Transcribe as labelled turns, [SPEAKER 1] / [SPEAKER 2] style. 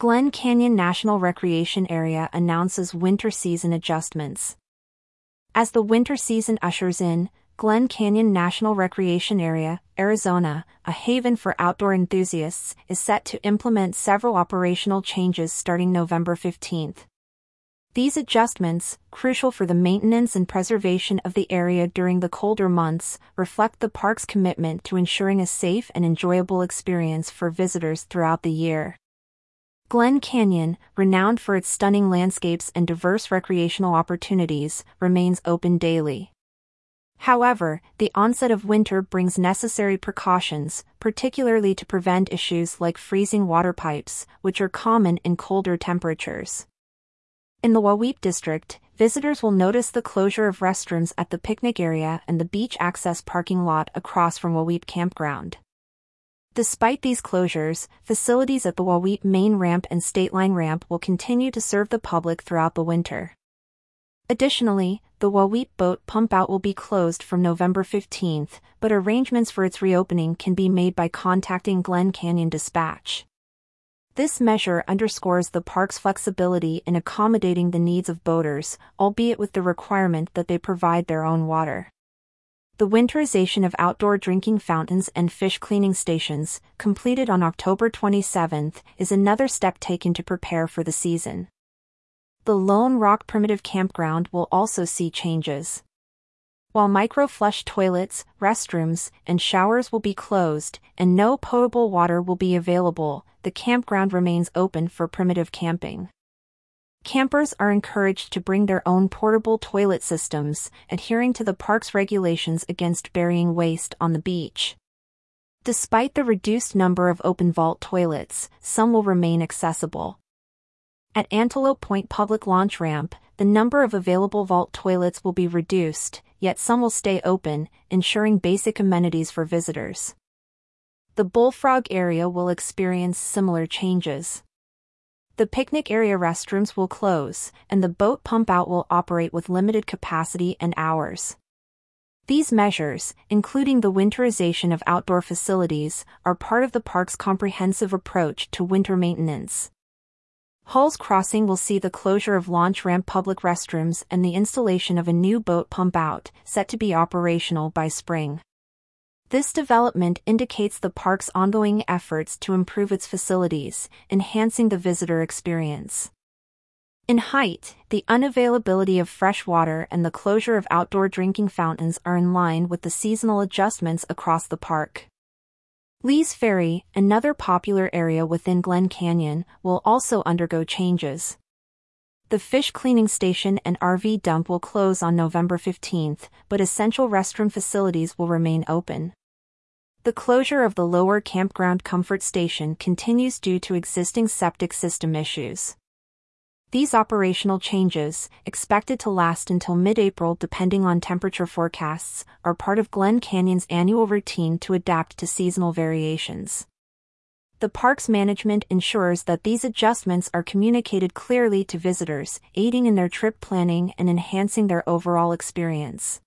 [SPEAKER 1] Glen Canyon National Recreation Area announces winter season adjustments. As the winter season ushers in, Glen Canyon National Recreation Area, Arizona, a haven for outdoor enthusiasts, is set to implement several operational changes starting November 15th. These adjustments, crucial for the maintenance and preservation of the area during the colder months, reflect the park's commitment to ensuring a safe and enjoyable experience for visitors throughout the year. Glen Canyon, renowned for its stunning landscapes and diverse recreational opportunities, remains open daily. However, the onset of winter brings necessary precautions, particularly to prevent issues like freezing water pipes, which are common in colder temperatures. In the Wahweap district, visitors will notice the closure of restrooms at the picnic area and the beach access parking lot across from Wahweap Campground. Despite these closures, facilities at the Wahweap main ramp and State Line ramp will continue to serve the public throughout the winter. Additionally, the Wahweap boat pump out will be closed from November 15, but arrangements for its reopening can be made by contacting Glen Canyon Dispatch. This measure underscores the park's flexibility in accommodating the needs of boaters, albeit with the requirement that they provide their own water. The winterization of outdoor drinking fountains and fish cleaning stations, completed on October 27, is another step taken to prepare for the season. The Lone Rock Primitive Campground will also see changes. While micro-flush toilets, restrooms, and showers will be closed, and no potable water will be available, the campground remains open for primitive camping. Campers are encouraged to bring their own portable toilet systems, adhering to the park's regulations against burying waste on the beach. Despite the reduced number of open vault toilets, some will remain accessible. At Antelope Point Public Launch Ramp, the number of available vault toilets will be reduced, yet some will stay open, ensuring basic amenities for visitors. The Bullfrog area will experience similar changes. The picnic area restrooms will close, and the boat pump out will operate with limited capacity and hours. These measures, including the winterization of outdoor facilities, are part of the park's comprehensive approach to winter maintenance. Halls Crossing will see the closure of launch ramp public restrooms and the installation of a new boat pump out, set to be operational by spring. This development indicates the park's ongoing efforts to improve its facilities, enhancing the visitor experience. In Hite, the unavailability of fresh water and the closure of outdoor drinking fountains are in line with the seasonal adjustments across the park. Lee's Ferry, another popular area within Glen Canyon, will also undergo changes. The fish cleaning station and RV dump will close on November 15th, but essential restroom facilities will remain open. The closure of the lower campground comfort station continues due to existing septic system issues. These operational changes, expected to last until mid-April depending on temperature forecasts, are part of Glen Canyon's annual routine to adapt to seasonal variations. The park's management ensures that these adjustments are communicated clearly to visitors, aiding in their trip planning and enhancing their overall experience.